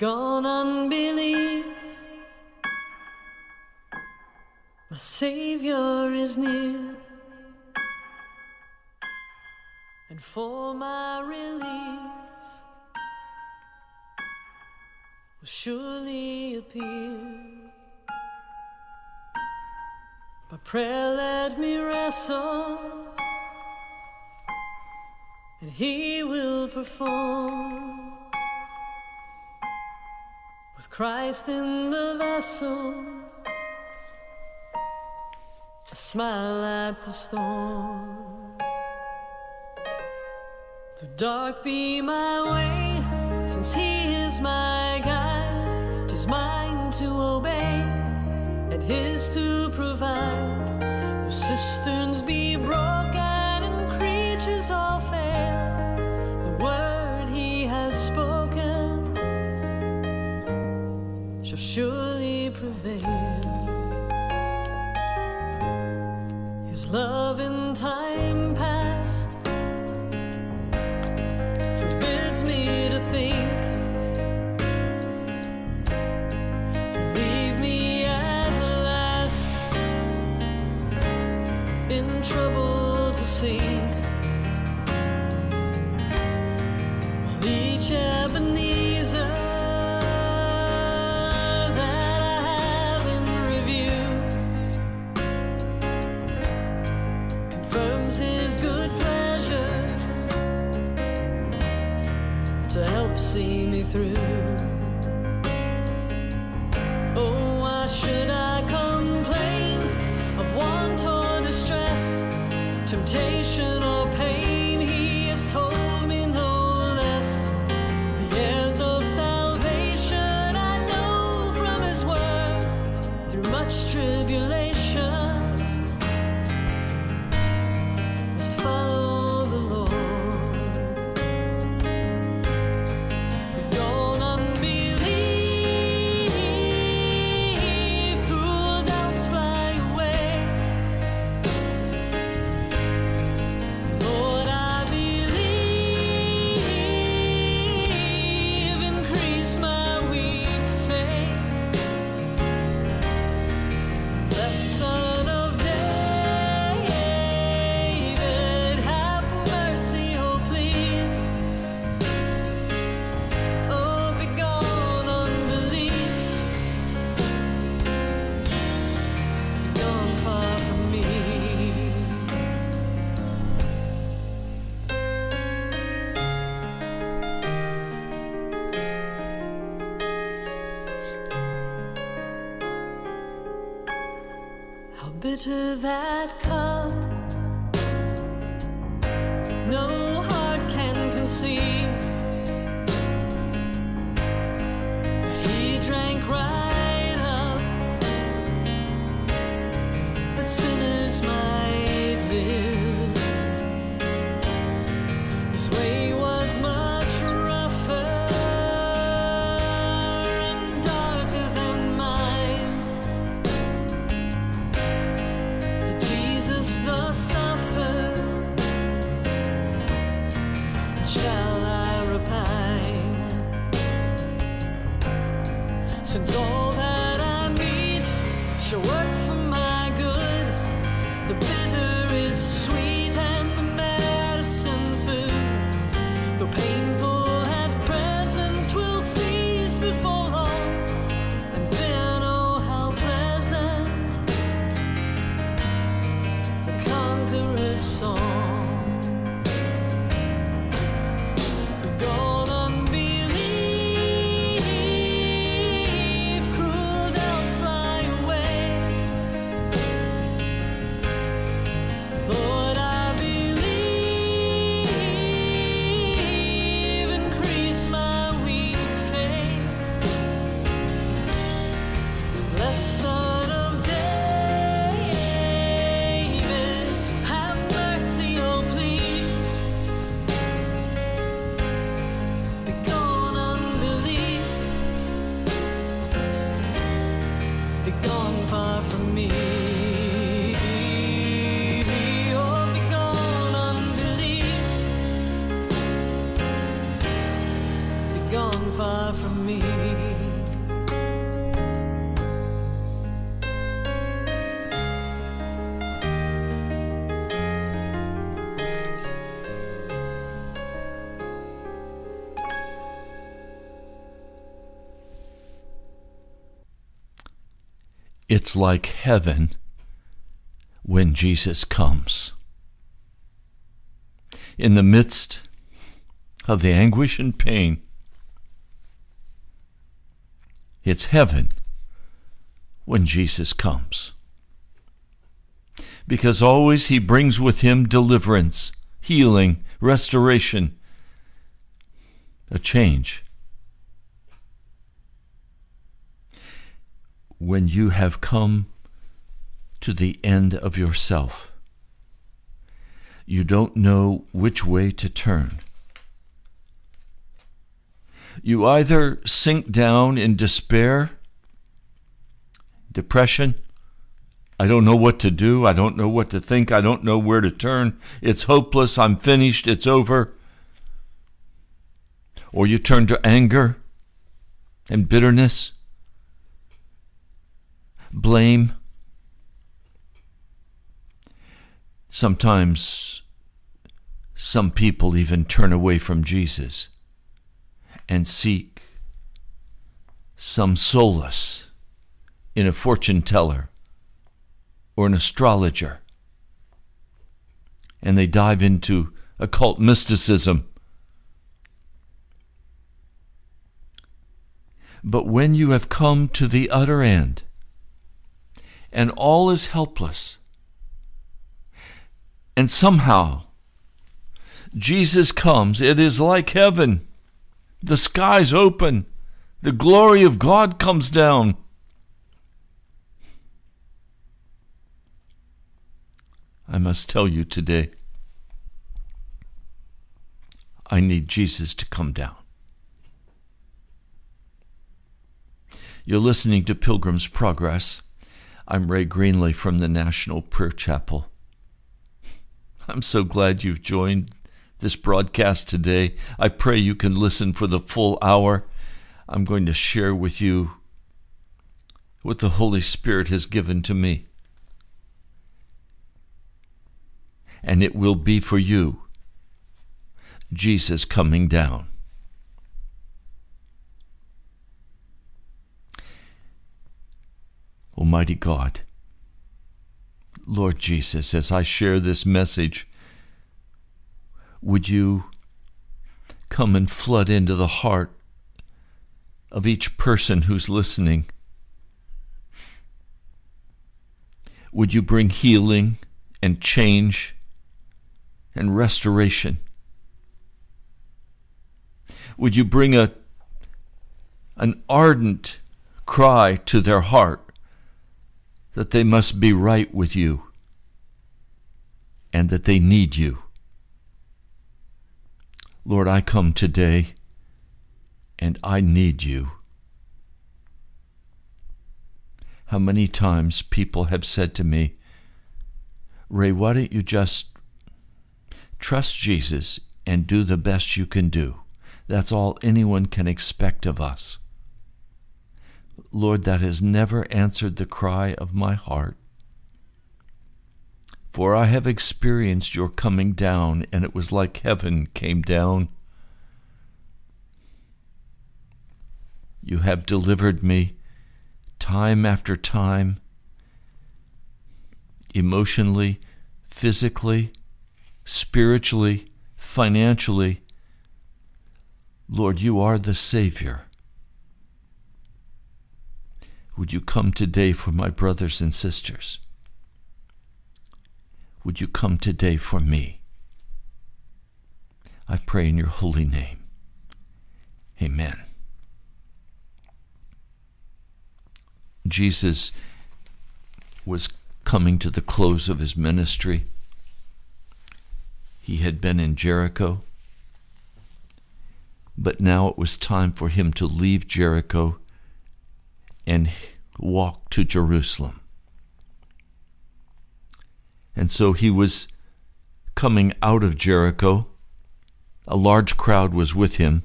Gone unbelief. My Savior is near. And for my relief will surely appear. My prayer let me wrestle, and he will perform. Christ in the vessel, a smile at the storm. The dark be my way, since He is my guide. Tis mine to obey, and His to provide. The cisterns be broken, and creatures all fail. surely prevail. His love in time past forbids me to think. Leave me at last in trouble to sink. While each avenue. It's like heaven when Jesus comes. In the midst of the anguish and pain, it's heaven when Jesus comes. Because always he brings with him deliverance, healing, restoration, a change. When you have come to the end of yourself, you don't know which way to turn. You either sink down in despair, depression, I don't know what to do. I don't know what to think. I don't know where to turn. It's hopeless. I'm finished. It's over. Or you turn to anger and bitterness, blame. Sometimes some people even turn away from Jesus and seek some solace in a fortune teller or an astrologer. And they dive into occult mysticism. But when you have come to the utter end, and all is helpless, and somehow Jesus comes, it is like heaven. The skies open, the glory of God comes down. I must tell you today, I need Jesus to come down. You're listening to Pilgrim's Progress. I'm Ray Greenley from the National Prayer Chapel. I'm so glad you've joined this broadcast today. I pray you can listen for the full hour. I'm going to share with you what the Holy Spirit has given to me. And it will be for you Jesus coming down. Almighty God, Lord Jesus, as I share this message, would you come and flood into the heart of each person who's listening? Would you bring healing and change and restoration? Would you bring a, an ardent cry to their heart that they must be right with you and that they need you? Lord, I come today and I need you. How many times people have said to me, Ray, why don't you just trust Jesus and do the best you can do? That's all anyone can expect of us. Lord, that has never answered the cry of my heart. For I have experienced your coming down, and it was like heaven came down. You have delivered me time after time, emotionally, physically, spiritually, financially. Lord, you are the Savior. Would you come today for my brothers and sisters? Would you come today for me? I pray in your holy name. Amen. Jesus was coming to the close of his ministry. He had been in Jericho, but now it was time for him to leave Jericho and walk to Jerusalem. And so he was coming out of Jericho. A large crowd was with him.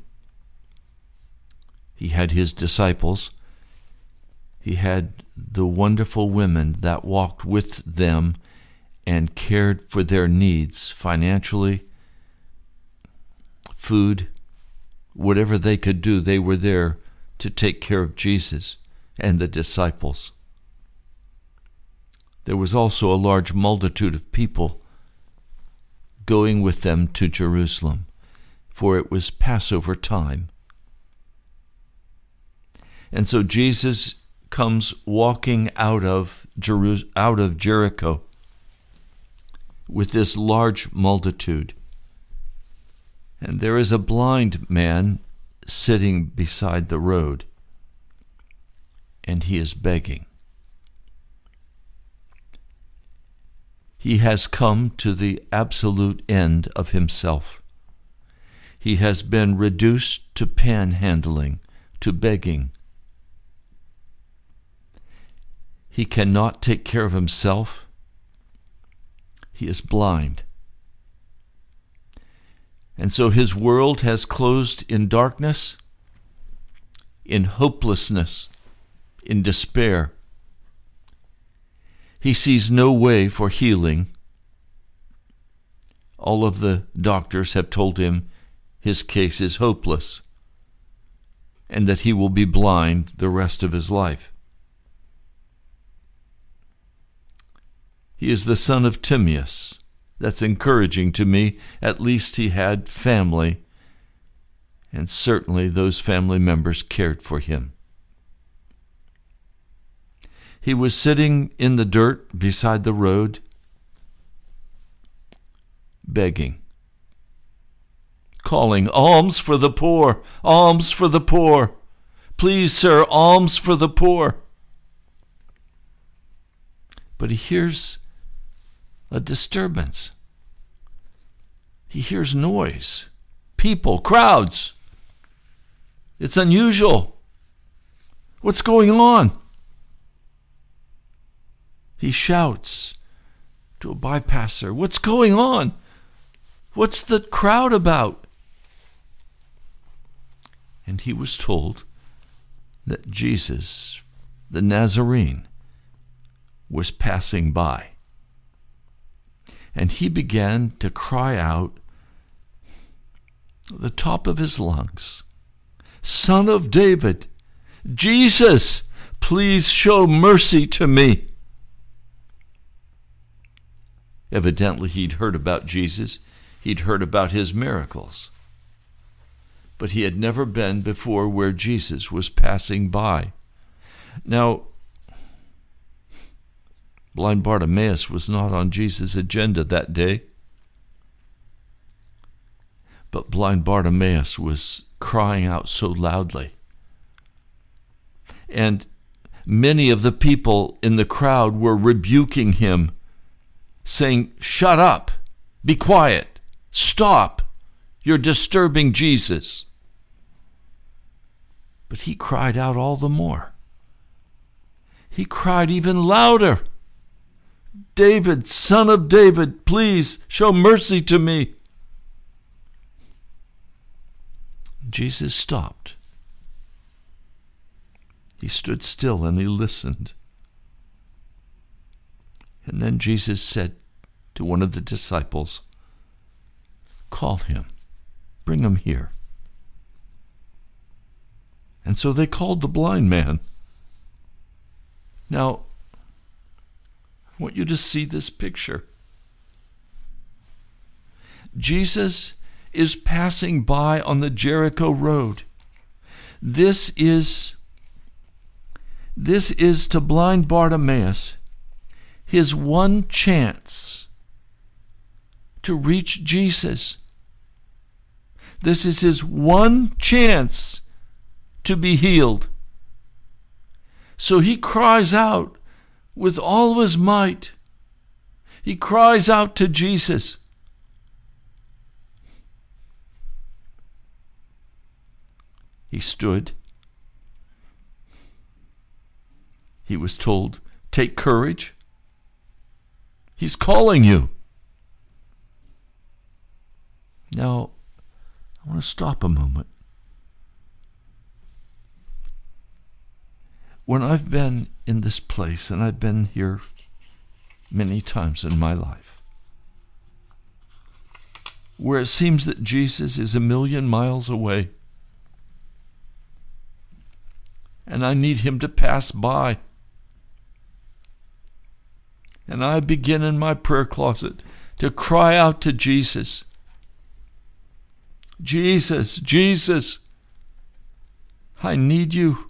He had his disciples. He had the wonderful women that walked with them and cared for their needs financially, food, whatever they could do, they were there to take care of Jesus and the disciples. there was also a large multitude of people going with them to Jerusalem, for it was Passover time. And so Jesus comes walking out of out of Jericho with this large multitude. And there is a blind man sitting beside the road, and he is begging. He has come to the absolute end of himself. He has been reduced to panhandling, to begging. He cannot take care of himself. He is blind. And so his world has closed in darkness, in hopelessness, in despair. He sees no way for healing. All of the doctors have told him his case is hopeless and that he will be blind the rest of his life. He is the son of Timaeus. That's encouraging to me. At least he had family, and certainly those family members cared for him. He was sitting in the dirt beside the road, begging, calling, Alms for the poor! Alms for the poor! Please, sir, alms for the poor! But he hears a disturbance. He hears noise, people, crowds. It's unusual. What's going on? He shouts to a bypasser, What's going on? What's the crowd about? And he was told that Jesus, the Nazarene, was passing by. And he began to cry out the top of his lungs, Son of David, Jesus, please show mercy to me. Evidently, he'd heard about Jesus, he'd heard about his miracles. But he had never been before where Jesus was passing by. Now, blind Bartimaeus was not on Jesus' agenda that day. But blind Bartimaeus was crying out so loudly. And many of the people in the crowd were rebuking him saying, Shut up, be quiet, stop, you're disturbing Jesus. But he cried out all the more. He cried even louder David, son of David, please show mercy to me. Jesus stopped. He stood still and he listened. And then Jesus said to one of the disciples, Call him, bring him here. And so they called the blind man. Now, I want you to see this picture. Jesus is passing by on the Jericho road. This is this is to blind Bartimaeus his one chance to reach Jesus. This is his one chance to be healed. So he cries out with all of his might. He cries out to Jesus. He stood. He was told, Take courage. He's calling you. Now, I want to stop a moment. When I've been in this place, and I've been here many times in my life, where it seems that Jesus is a million miles away, and I need him to pass by. And I begin in my prayer closet to cry out to Jesus Jesus, Jesus, I need you.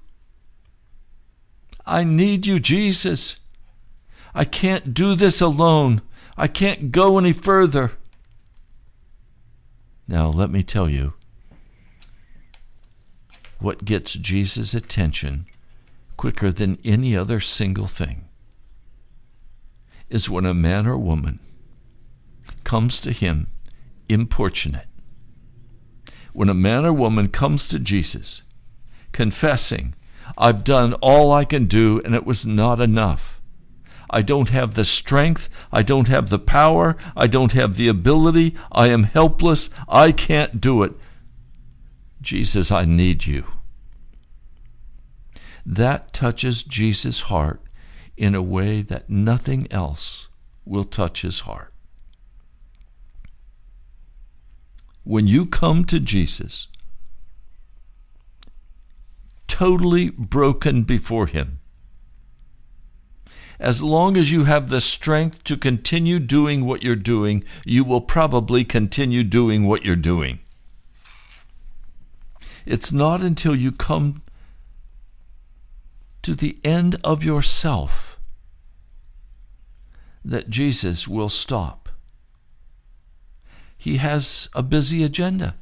I need you, Jesus. I can't do this alone. I can't go any further. Now, let me tell you what gets Jesus' attention quicker than any other single thing is when a man or woman comes to him importunate. When a man or woman comes to Jesus confessing, I've done all I can do and it was not enough. I don't have the strength. I don't have the power. I don't have the ability. I am helpless. I can't do it. Jesus, I need you. That touches Jesus' heart in a way that nothing else will touch his heart. When you come to Jesus, totally broken before him, as long as you have the strength to continue doing what you're doing, you will probably continue doing what you're doing. It's not until you come to the end of yourself that Jesus will stop. He has a busy agenda.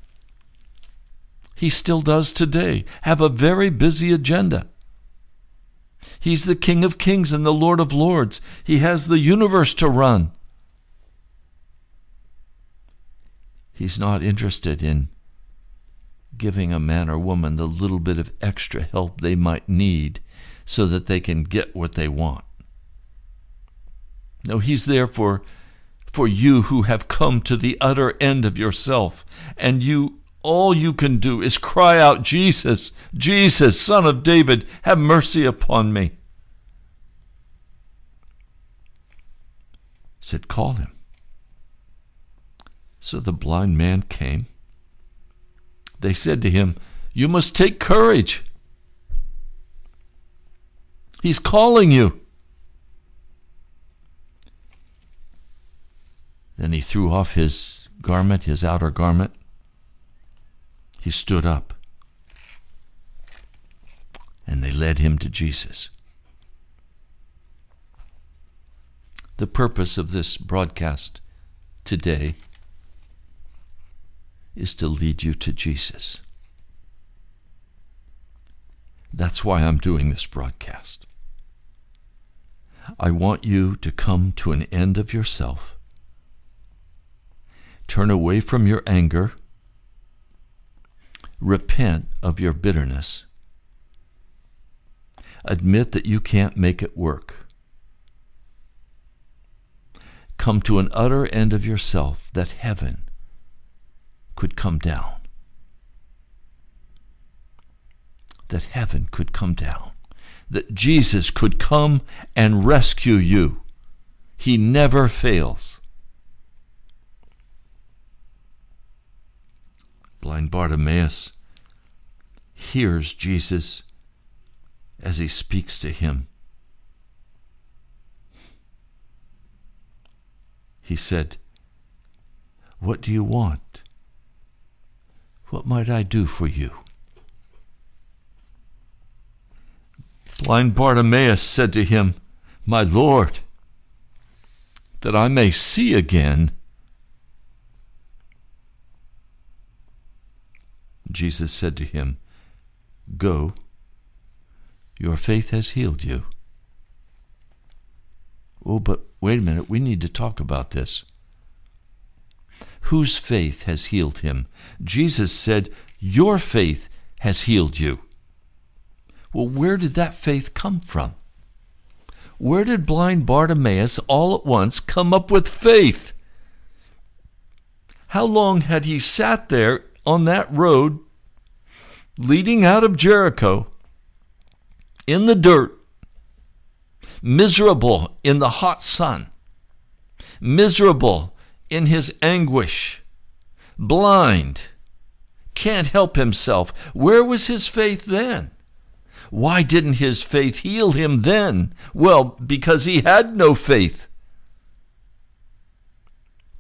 He still does today have a very busy agenda. He's the King of Kings and the Lord of Lords. He has the universe to run. He's not interested in giving a man or woman the little bit of extra help they might need so that they can get what they want. No, He's there for, for you who have come to the utter end of yourself, and you all you can do is cry out, Jesus, Jesus, Son of David, have mercy upon me. Said, Call him. So the blind man came. They said to him, You must take courage. He's calling you. Then he threw off his garment, his outer garment, he stood up. And they led him to Jesus. The purpose of this broadcast today is to lead you to Jesus. That's why I'm doing this broadcast. I want you to come to an end of yourself. Turn away from your anger Repent of your bitterness. Admit that you can't make it work. Come to an utter end of yourself that heaven could come down. That heaven could come down. That Jesus could come and rescue you. He never fails. Blind Bartimaeus hears Jesus as he speaks to him. He said, What do you want? What might I do for you? Blind Bartimaeus said to him, My Lord, that I may see again. Jesus said to him, Go, your faith has healed you. Oh, but wait a minute, we need to talk about this. Whose faith has healed him? Jesus said, Your faith has healed you. Well, where did that faith come from? Where did blind Bartimaeus all at once come up with faith? How long had he sat there on that road leading out of Jericho in the dirt, miserable in the hot sun, miserable in his anguish, blind, can't help himself. Where was his faith then? Why didn't his faith heal him then? Well, because he had no faith.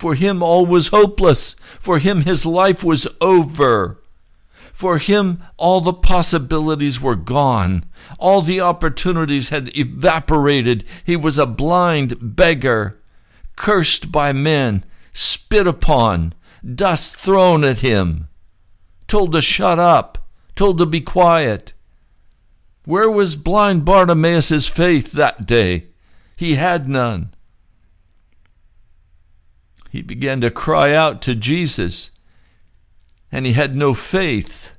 For him, all was hopeless. For him, his life was over. For him, all the possibilities were gone. All the opportunities had evaporated. He was a blind beggar, cursed by men, spit upon, dust thrown at him, told to shut up, told to be quiet. Where was blind Bartimaeus' faith that day? He had none. He began to cry out to Jesus, and he had no faith.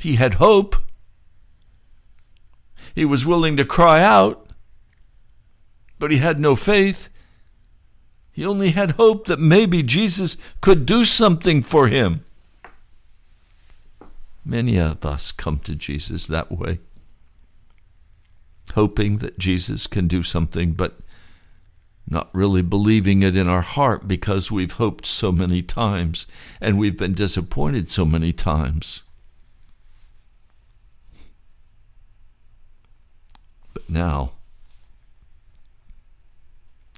He had hope. He was willing to cry out, but he had no faith. He only had hope that maybe Jesus could do something for him. Many of us come to Jesus that way, hoping that Jesus can do something, but not really believing it in our heart because we've hoped so many times and we've been disappointed so many times. But now,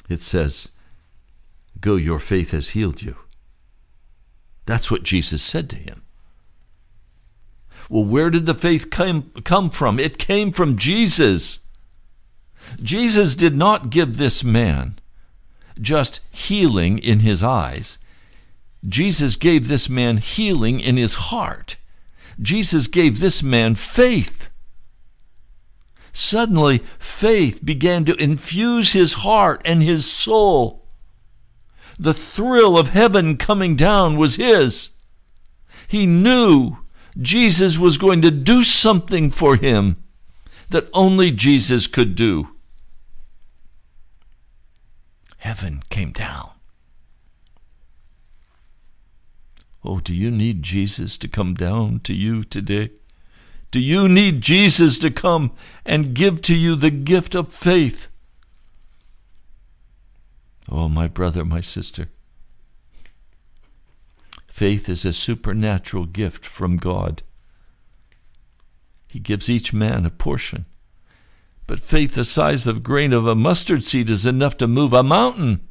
it says, Go, your faith has healed you. That's what Jesus said to him. Well, where did the faith come, come from? It came from Jesus. Jesus did not give this man just healing in his eyes. Jesus gave this man healing in his heart. Jesus gave this man faith. Suddenly, faith began to infuse his heart and his soul. The thrill of heaven coming down was his. He knew Jesus was going to do something for him that only Jesus could do. Heaven came down. Oh, do you need Jesus to come down to you today? Do you need Jesus to come and give to you the gift of faith? Oh, my brother, my sister. Faith is a supernatural gift from God. He gives each man a portion. But faith the size of grain of a mustard seed is enough to move a mountain.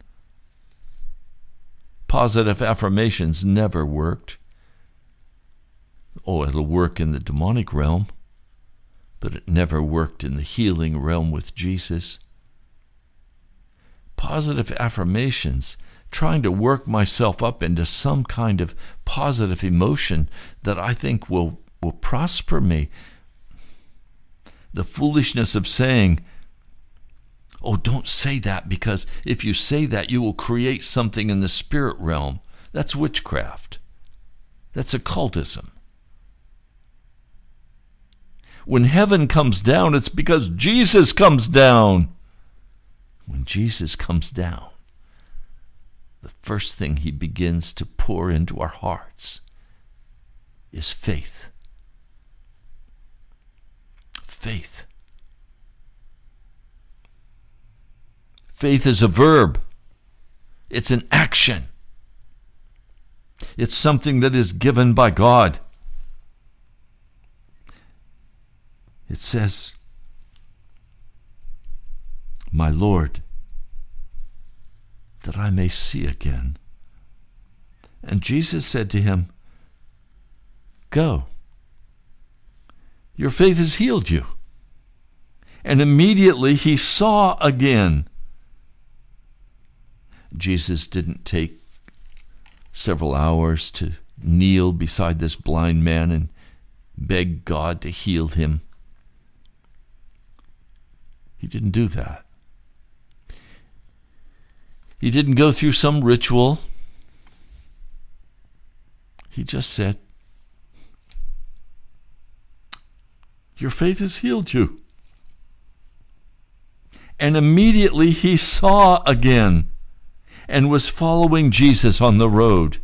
Positive affirmations never worked. Oh, it'll work in the demonic realm, but it never worked in the healing realm with Jesus. Positive affirmations, trying to work myself up into some kind of positive emotion that I think will, will prosper me. The foolishness of saying, Oh, don't say that because if you say that, you will create something in the spirit realm. That's witchcraft. That's occultism. When heaven comes down, it's because Jesus comes down. When Jesus comes down, the first thing he begins to pour into our hearts is faith. Faith. Faith is a verb, it's an action, it's something that is given by God. It says, My Lord, that I may see again. And Jesus said to him, Go. Your faith has healed you. And immediately he saw again. Jesus didn't take several hours to kneel beside this blind man and beg God to heal him. He didn't do that. He didn't go through some ritual. He just said, Your faith has healed you. And immediately he saw again and was following Jesus on the road.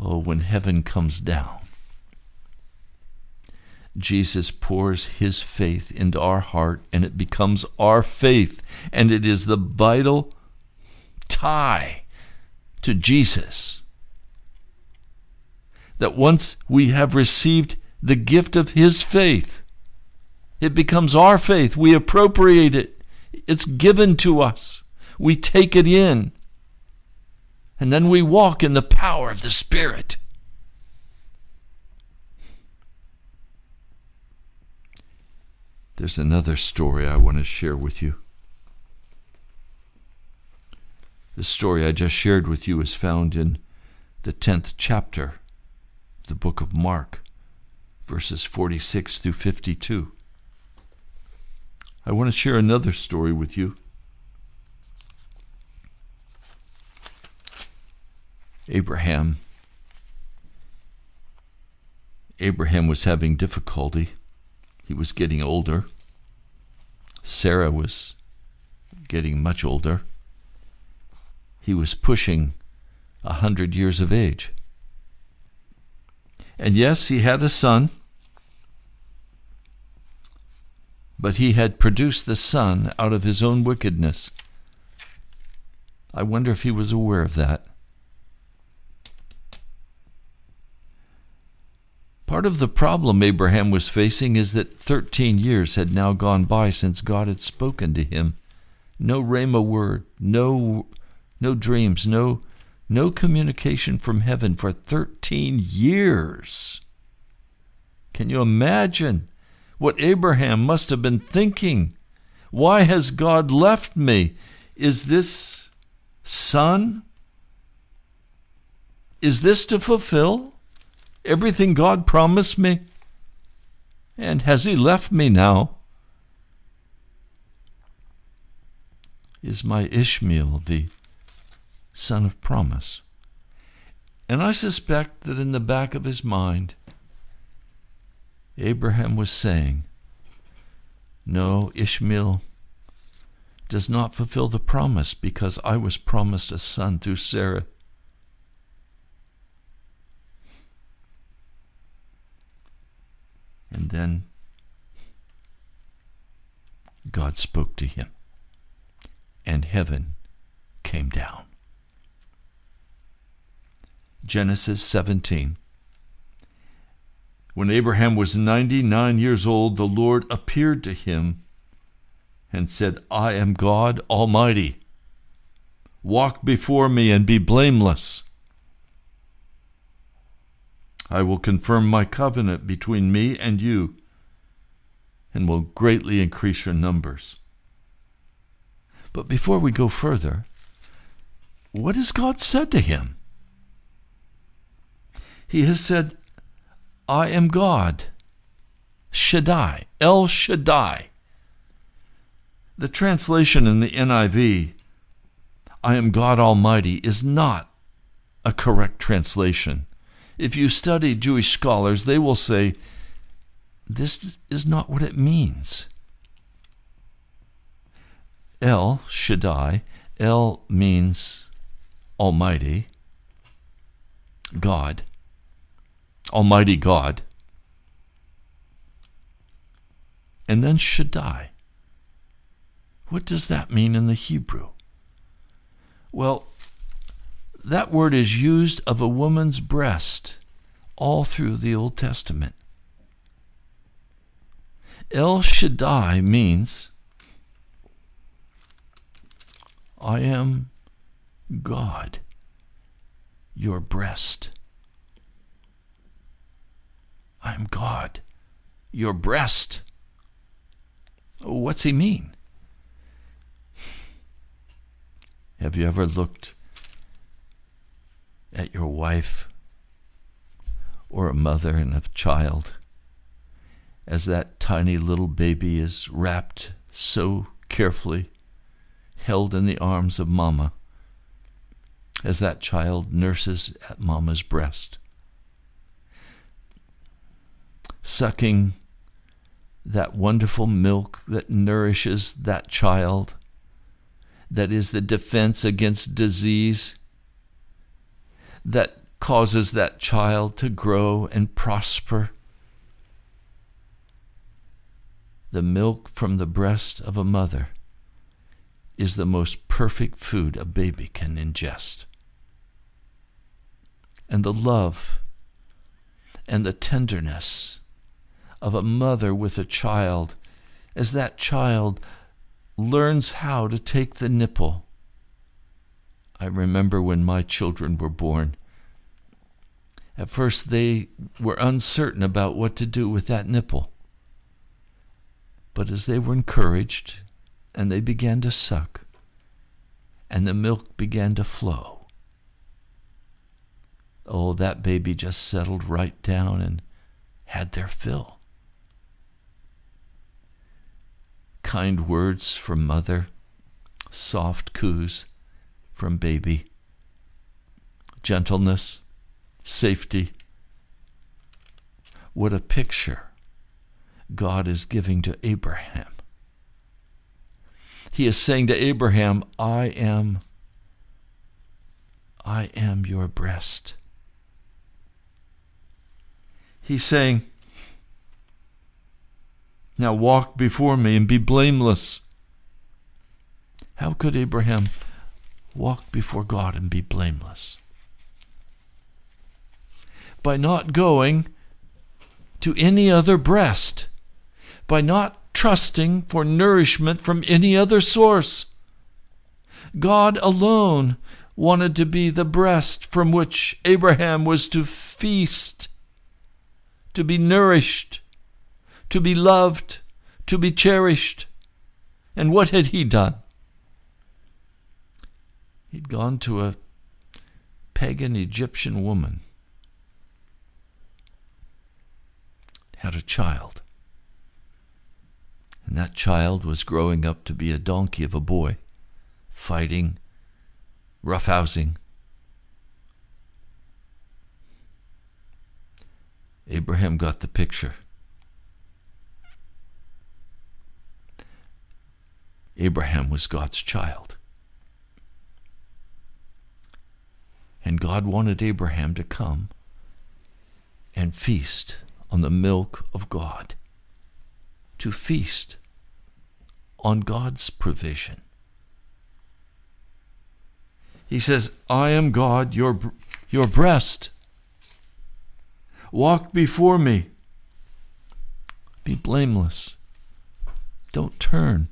Oh, when heaven comes down, Jesus pours his faith into our heart and it becomes our faith. And it is the vital tie to Jesus. That once we have received the gift of his faith, it becomes our faith. We appropriate it, It's given to us. We take it in. And then we walk in the power of the Spirit. There's another story I want to share with you. The story I just shared with you is found in the 10th chapter of the book of Mark, verses 46 through 52. I want to share another story with you. Abraham. Abraham was having difficulty. He was getting older. Sarah was getting much older. He was pushing a hundred years of age. And yes, he had a son, but he had produced the son out of his own wickedness. I wonder if he was aware of that. Part of the problem Abraham was facing is that 13 years had now gone by since God had spoken to him. No rhema word, no, no dreams, no, no communication from heaven for 13 years. Can you imagine what Abraham must have been thinking? Why has God left me? Is this son? Is this to fulfill? everything God promised me? And has He left me now? Is my Ishmael the son of promise? And I suspect that in the back of his mind, Abraham was saying, No, Ishmael does not fulfill the promise because I was promised a son through Sarah. And then God spoke to him, and heaven came down. Genesis 17. When Abraham was 99 years old, the Lord appeared to him and said, I am God Almighty. Walk before me and be blameless. I will confirm my covenant between me and you, and will greatly increase your numbers. But before we go further, what has God said to him? He has said, I am God, Shaddai, El Shaddai. The translation in the NIV, I am God Almighty, is not a correct translation if you study Jewish scholars, they will say this is not what it means. El Shaddai, El means Almighty, God, Almighty God. And then Shaddai. What does that mean in the Hebrew? Well, that word is used of a woman's breast all through the Old Testament. El Shaddai means I am God, your breast. I am God, your breast. What's he mean? Have you ever looked at your wife or a mother and a child as that tiny little baby is wrapped so carefully, held in the arms of Mama, as that child nurses at Mama's breast, sucking that wonderful milk that nourishes that child, that is the defense against disease that causes that child to grow and prosper. The milk from the breast of a mother is the most perfect food a baby can ingest. And the love and the tenderness of a mother with a child as that child learns how to take the nipple. I remember when my children were born. At first, they were uncertain about what to do with that nipple. But as they were encouraged and they began to suck, and the milk began to flow, oh, that baby just settled right down and had their fill. Kind words from mother, soft coos from baby, gentleness, safety. What a picture God is giving to Abraham. He is saying to Abraham, I am I am your breast. He's saying, Now walk before me and be blameless. How could Abraham walk before God and be blameless? By not going to any other breast by not trusting for nourishment from any other source. God alone wanted to be the breast from which Abraham was to feast, to be nourished, to be loved, to be cherished. And what had he done? He'd gone to a pagan Egyptian woman, had a child. And that child was growing up to be a donkey of a boy, fighting, roughhousing. Abraham got the picture. Abraham was God's child. And God wanted Abraham to come and feast on the milk of God, to feast on God's provision. He says, I am God, your, your breast. Walk before me. Be blameless. Don't turn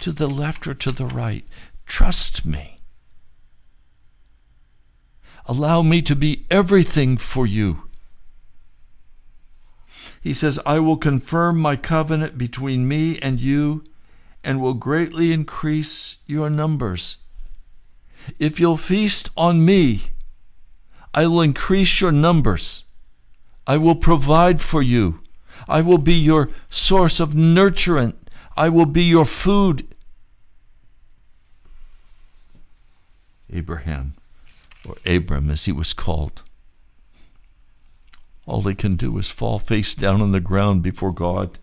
to the left or to the right. Trust me. Allow me to be everything for you. He says, I will confirm my covenant between me and you and will greatly increase your numbers. If you'll feast on me, I will increase your numbers. I will provide for you. I will be your source of nurturant. I will be your food. Abraham, or Abram as he was called, all he can do is fall face down on the ground before God.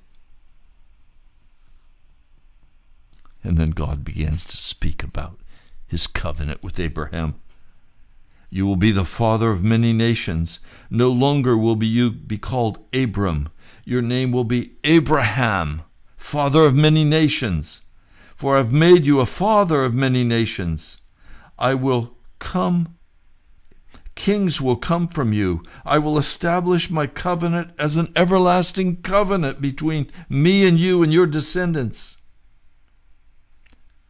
And then God begins to speak about his covenant with Abraham. You will be the father of many nations. No longer will be you be called Abram. Your name will be Abraham, father of many nations. For I've made you a father of many nations. I will come. Kings will come from you. I will establish my covenant as an everlasting covenant between me and you and your descendants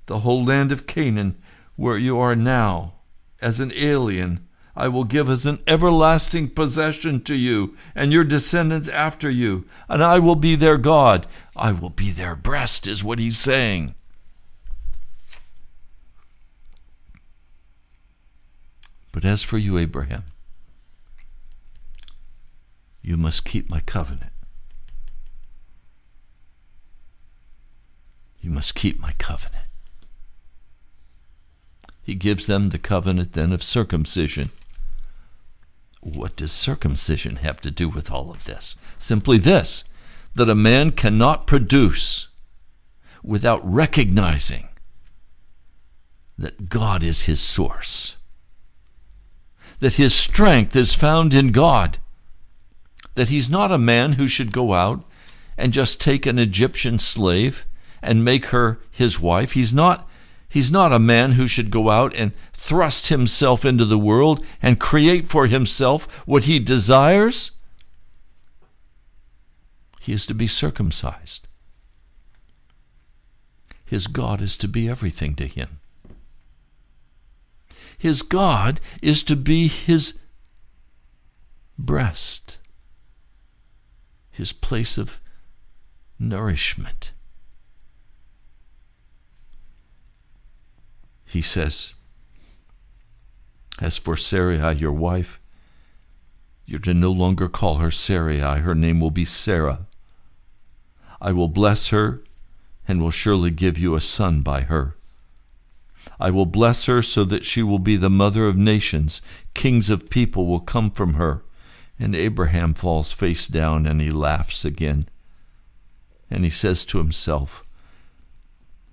the whole land of Canaan, where you are now, as an alien, I will give as an everlasting possession to you and your descendants after you, and I will be their God. I will be their breast, is what he's saying. But as for you, Abraham, you must keep my covenant. You must keep my covenant. He gives them the covenant then of circumcision. What does circumcision have to do with all of this? Simply this that a man cannot produce without recognizing that God is his source, that his strength is found in God, that he's not a man who should go out and just take an Egyptian slave and make her his wife. He's not He's not a man who should go out and thrust himself into the world and create for himself what he desires. He is to be circumcised. his God is to be everything to him. His God is to be his breast, his place of nourishment. He says, As for Sarai, your wife, you're to no longer call her Sarai, her name will be Sarah. I will bless her and will surely give you a son by her. I will bless her so that she will be the mother of nations. Kings of people will come from her. And Abraham falls face down and he laughs again. And he says to himself,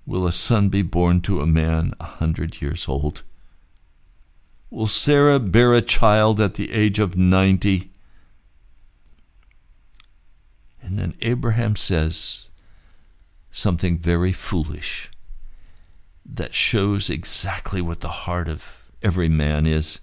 Will a son be born to a man a hundred years old? Will Sarah bear a child at the age of ninety? And then Abraham says something very foolish that shows exactly what the heart of every man is.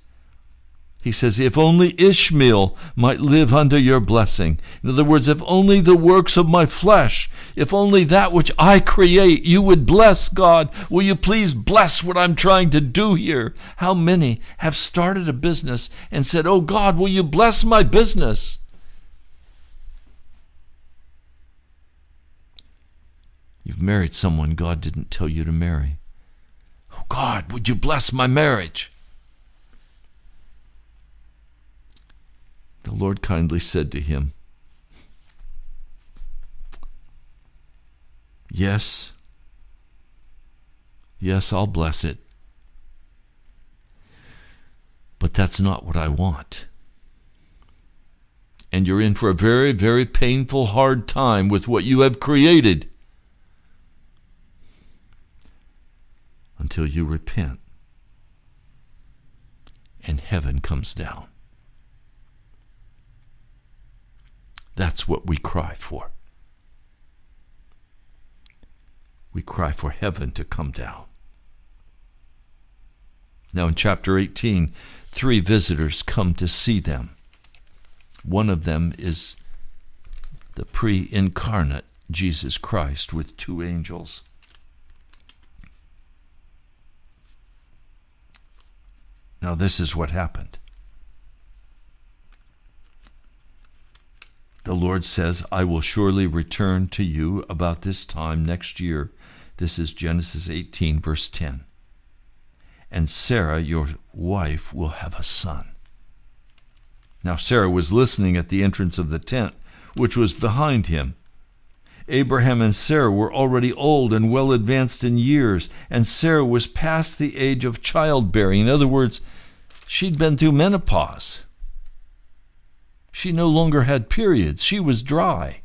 He says, If only Ishmael might live under your blessing. In other words, if only the works of my flesh, if only that which I create, you would bless God. Will you please bless what I'm trying to do here? How many have started a business and said, Oh God, will you bless my business? You've married someone God didn't tell you to marry. Oh God, would you bless my marriage? The Lord kindly said to him, Yes, yes, I'll bless it. But that's not what I want. And you're in for a very, very painful, hard time with what you have created until you repent and heaven comes down. That's what we cry for. We cry for heaven to come down. Now, in chapter 18, three visitors come to see them. One of them is the pre incarnate Jesus Christ with two angels. Now, this is what happened. The Lord says, I will surely return to you about this time next year. This is Genesis 18, verse 10. And Sarah, your wife, will have a son. Now, Sarah was listening at the entrance of the tent, which was behind him. Abraham and Sarah were already old and well advanced in years, and Sarah was past the age of childbearing. In other words, she'd been through menopause. She no longer had periods, she was dry.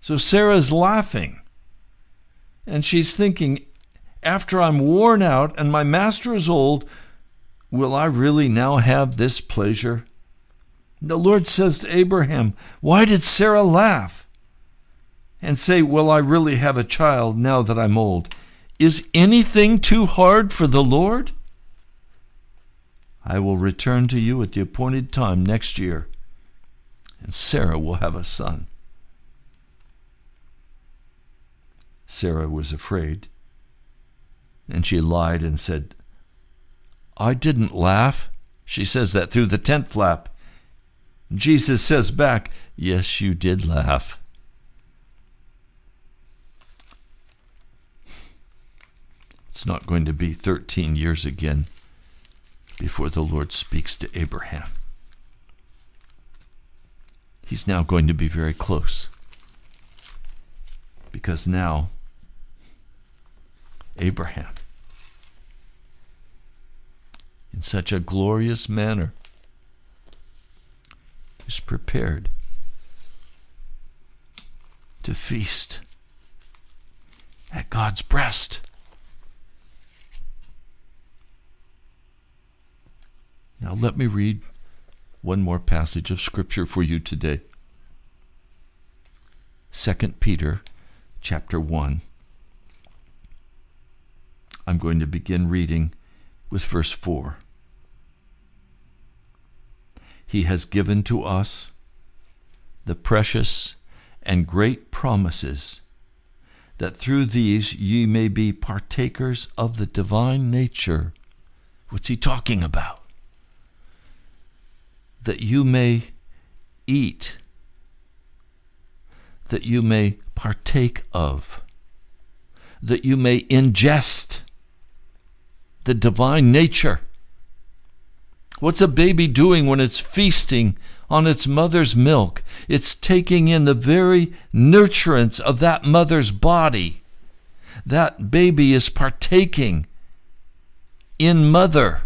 So Sarah's laughing. And she's thinking, after I'm worn out and my master is old, will I really now have this pleasure? The Lord says to Abraham, Why did Sarah laugh? And say, Will I really have a child now that I'm old? Is anything too hard for the Lord? I will return to you at the appointed time next year, and Sarah will have a son. Sarah was afraid, and she lied and said, I didn't laugh. She says that through the tent flap. Jesus says back, Yes, you did laugh. It's not going to be 13 years again before the Lord speaks to Abraham. He's now going to be very close. Because now, Abraham, in such a glorious manner, is prepared to feast at God's breast. Now, let me read one more passage of Scripture for you today. 2 Peter chapter 1. I'm going to begin reading with verse 4. He has given to us the precious and great promises that through these ye may be partakers of the divine nature. What's he talking about? That you may eat, that you may partake of, that you may ingest the divine nature. What's a baby doing when it's feasting on its mother's milk? It's taking in the very nurturance of that mother's body. That baby is partaking in mother,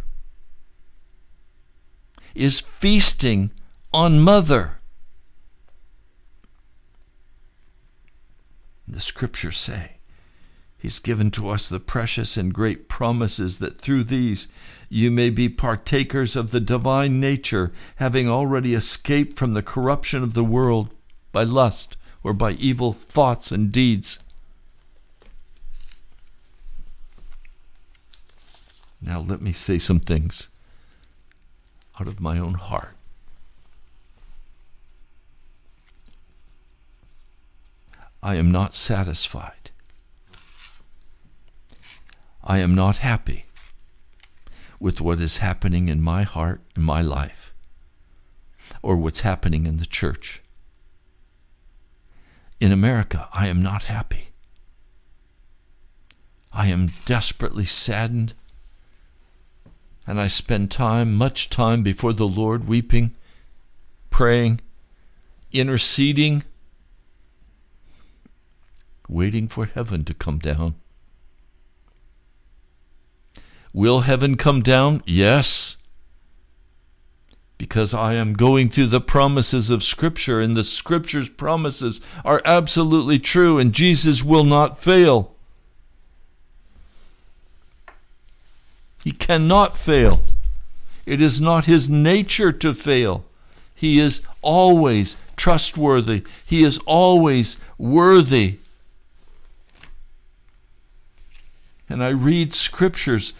is feasting on mother. The scriptures say He's given to us the precious and great promises that through these you may be partakers of the divine nature, having already escaped from the corruption of the world by lust or by evil thoughts and deeds. Now, let me say some things out of my own heart. I am not satisfied I am not happy with what is happening in my heart, in my life, or what's happening in the church. In America, I am not happy. I am desperately saddened, and I spend time, much time, before the Lord, weeping, praying, interceding, waiting for heaven to come down. Will heaven come down? Yes. Because I am going through the promises of Scripture, and the Scripture's promises are absolutely true, and Jesus will not fail. He cannot fail. It is not his nature to fail. He is always trustworthy. He is always worthy. And I read scriptures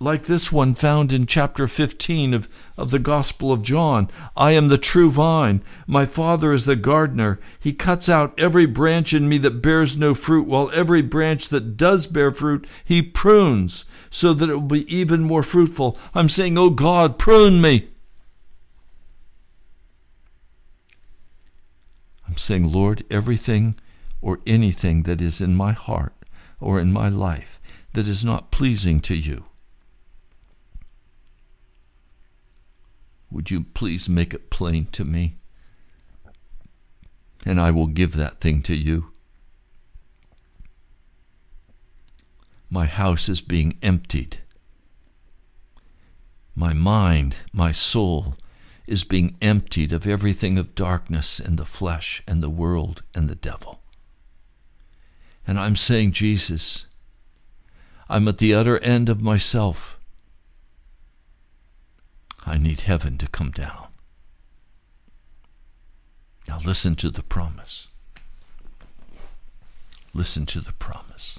like this one found in chapter 15 of, of the Gospel of John. I am the true vine. My Father is the gardener. He cuts out every branch in me that bears no fruit, while every branch that does bear fruit, he prunes so that it will be even more fruitful. I'm saying, Oh God, prune me. I'm saying, Lord, everything or anything that is in my heart or in my life that is not pleasing to you Would you please make it plain to me? And I will give that thing to you. My house is being emptied. My mind, my soul, is being emptied of everything of darkness and the flesh and the world and the devil. And I'm saying, Jesus, I'm at the utter end of myself. I need heaven to come down. Now listen to the promise. Listen to the promise.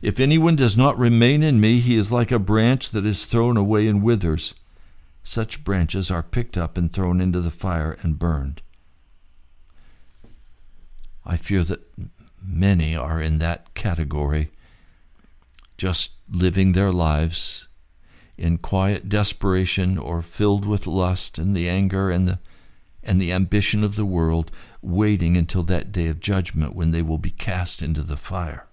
If anyone does not remain in me, he is like a branch that is thrown away and withers. Such branches are picked up and thrown into the fire and burned. I fear that many are in that category, just living their lives in quiet desperation or filled with lust and the anger and the and the ambition of the world, waiting until that day of judgment when they will be cast into the fire.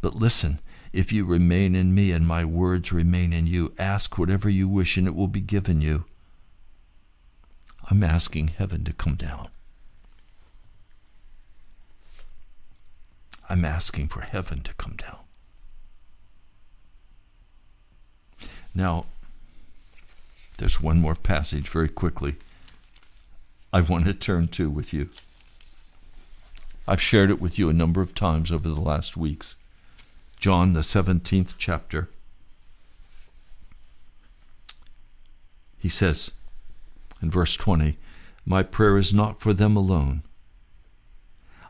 But listen, if you remain in me and my words remain in you, ask whatever you wish and it will be given you. I'm asking heaven to come down. I'm asking for heaven to come down. Now, there's one more passage very quickly I want to turn to with you. I've shared it with you a number of times over the last weeks. John, the 17th chapter. He says in verse 20, My prayer is not for them alone.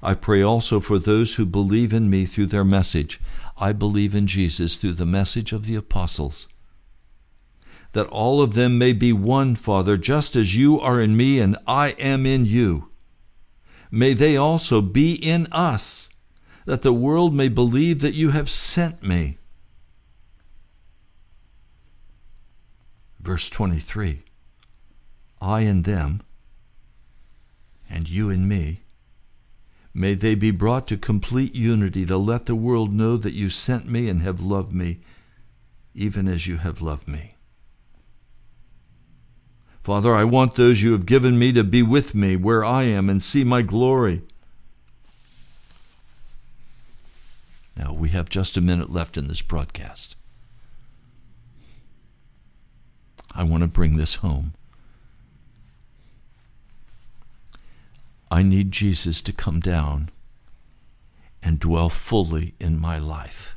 I pray also for those who believe in me through their message. I believe in Jesus through the message of the apostles. That all of them may be one, Father, just as you are in me and I am in you. May they also be in us, that the world may believe that you have sent me. Verse 23 I in them, and you in me May they be brought to complete unity to let the world know that you sent me and have loved me, even as you have loved me. Father, I want those you have given me to be with me where I am and see my glory. Now, we have just a minute left in this broadcast. I want to bring this home. I need Jesus to come down and dwell fully in my life.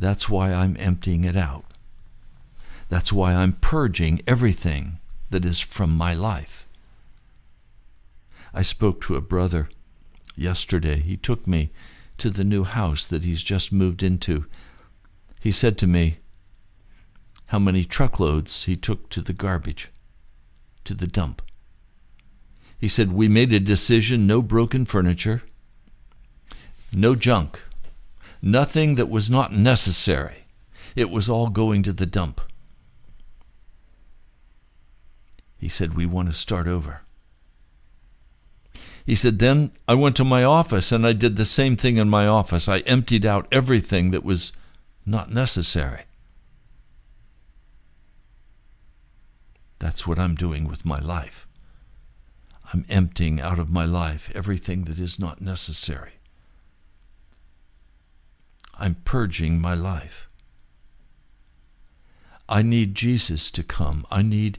That's why I'm emptying it out. That's why I'm purging everything that is from my life. I spoke to a brother yesterday. He took me to the new house that he's just moved into. He said to me how many truckloads he took to the garbage, to the dump. He said, We made a decision no broken furniture, no junk, nothing that was not necessary. It was all going to the dump. He said, We want to start over. He said, Then I went to my office and I did the same thing in my office. I emptied out everything that was not necessary. That's what I'm doing with my life. I'm emptying out of my life everything that is not necessary. I'm purging my life. I need Jesus to come. I need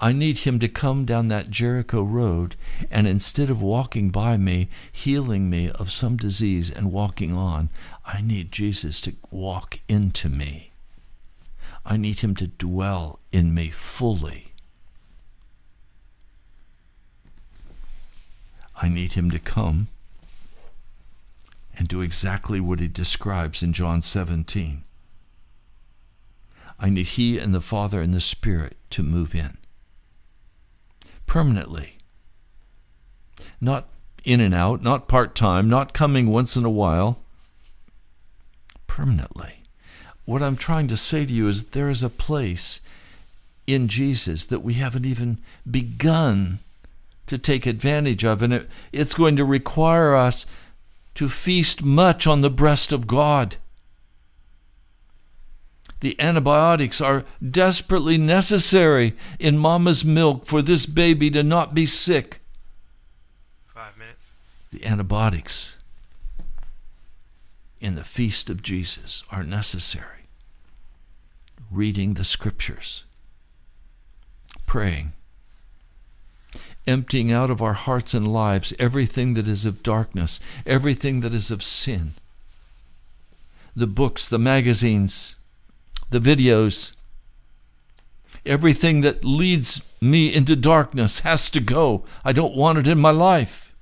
I need him to come down that Jericho road and instead of walking by me, healing me of some disease and walking on, I need Jesus to walk into me. I need him to dwell in me fully. I need him to come and do exactly what he describes in John 17. I need he and the Father and the Spirit to move in permanently. Not in and out, not part time, not coming once in a while, permanently. What I'm trying to say to you is there is a place in Jesus that we haven't even begun to take advantage of. And it, it's going to require us to feast much on the breast of God. The antibiotics are desperately necessary in mama's milk for this baby to not be sick. Five minutes. The antibiotics in the feast of Jesus are necessary. Reading the scriptures, praying emptying out of our hearts and lives everything that is of darkness, everything that is of sin. The books, the magazines, the videos, everything that leads me into darkness has to go. I don't want it in my life.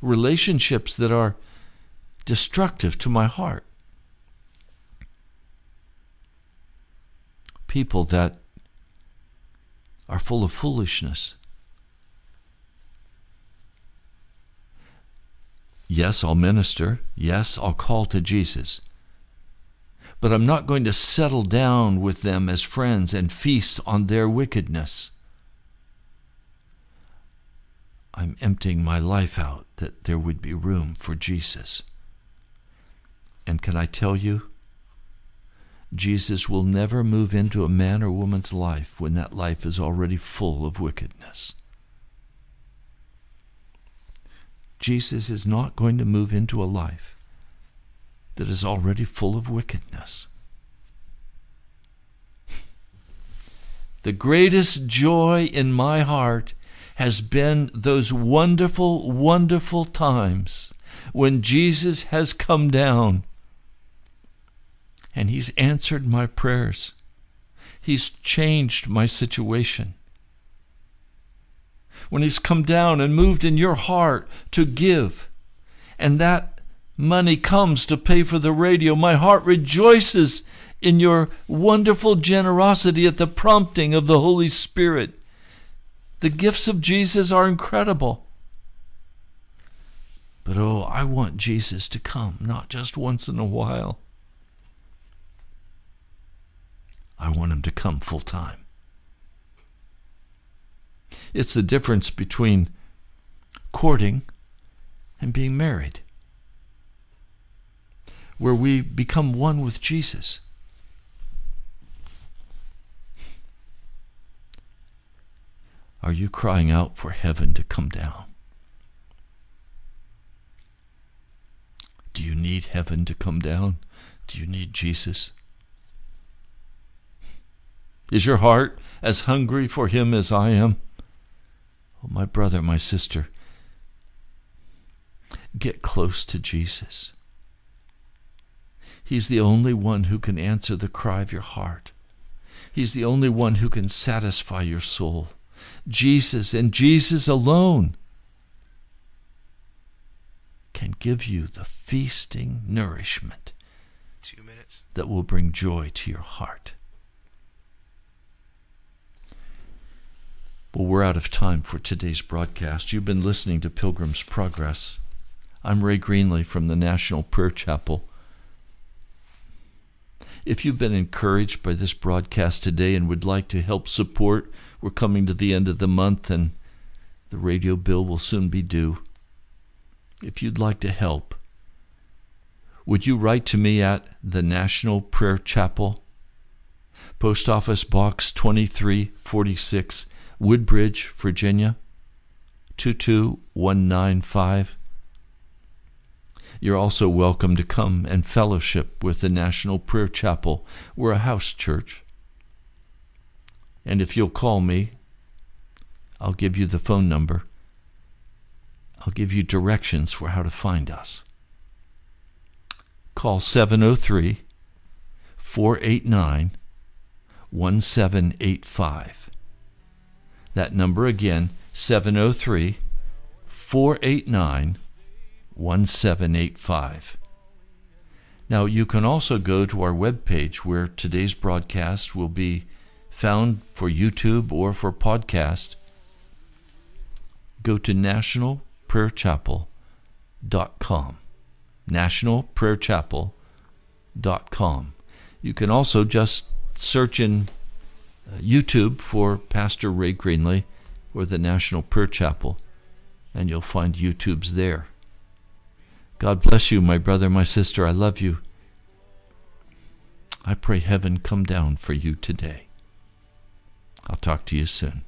Relationships that are destructive to my heart. People that are full of foolishness Yes, I'll minister. Yes, I'll call to Jesus. But I'm not going to settle down with them as friends and feast on their wickedness. I'm emptying my life out that there would be room for Jesus. And can I tell you? Jesus will never move into a man or woman's life when that life is already full of wickedness. Jesus is not going to move into a life that is already full of wickedness. The greatest joy in my heart has been those wonderful, wonderful times when Jesus has come down and He's answered my prayers. He's changed my situation. When He's come down and moved in your heart to give, and that money comes to pay for the radio, my heart rejoices in your wonderful generosity at the prompting of the Holy Spirit. The gifts of Jesus are incredible. But oh, I want Jesus to come, not just once in a while. I want him to come full time. It's the difference between courting and being married, where we become one with Jesus. Are you crying out for heaven to come down? Do you need heaven to come down? Do you need Jesus? Is your heart as hungry for him as I am? Oh, my brother, my sister, get close to Jesus. He's the only one who can answer the cry of your heart. He's the only one who can satisfy your soul. Jesus and Jesus alone can give you the feasting nourishment Two minutes. that will bring joy to your heart. Well, we're out of time for today's broadcast. You've been listening to Pilgrim's Progress. I'm Ray Greenley from the National Prayer Chapel. If you've been encouraged by this broadcast today and would like to help support, we're coming to the end of the month and the radio bill will soon be due. If you'd like to help, would you write to me at the National Prayer Chapel, Post Office Box 2346, Woodbridge, Virginia 22195. You're also welcome to come and fellowship with the National Prayer Chapel. We're a house church. And if you'll call me, I'll give you the phone number. I'll give you directions for how to find us. Call 703 489 1785. That number again, 703 489 1785. Now, you can also go to our webpage where today's broadcast will be found for YouTube or for podcast. Go to nationalprayerchapel.com. Nationalprayerchapel.com. You can also just search in uh, YouTube for Pastor Ray Greenley or the National Prayer Chapel, and you'll find YouTube's there. God bless you, my brother, my sister. I love you. I pray heaven come down for you today. I'll talk to you soon.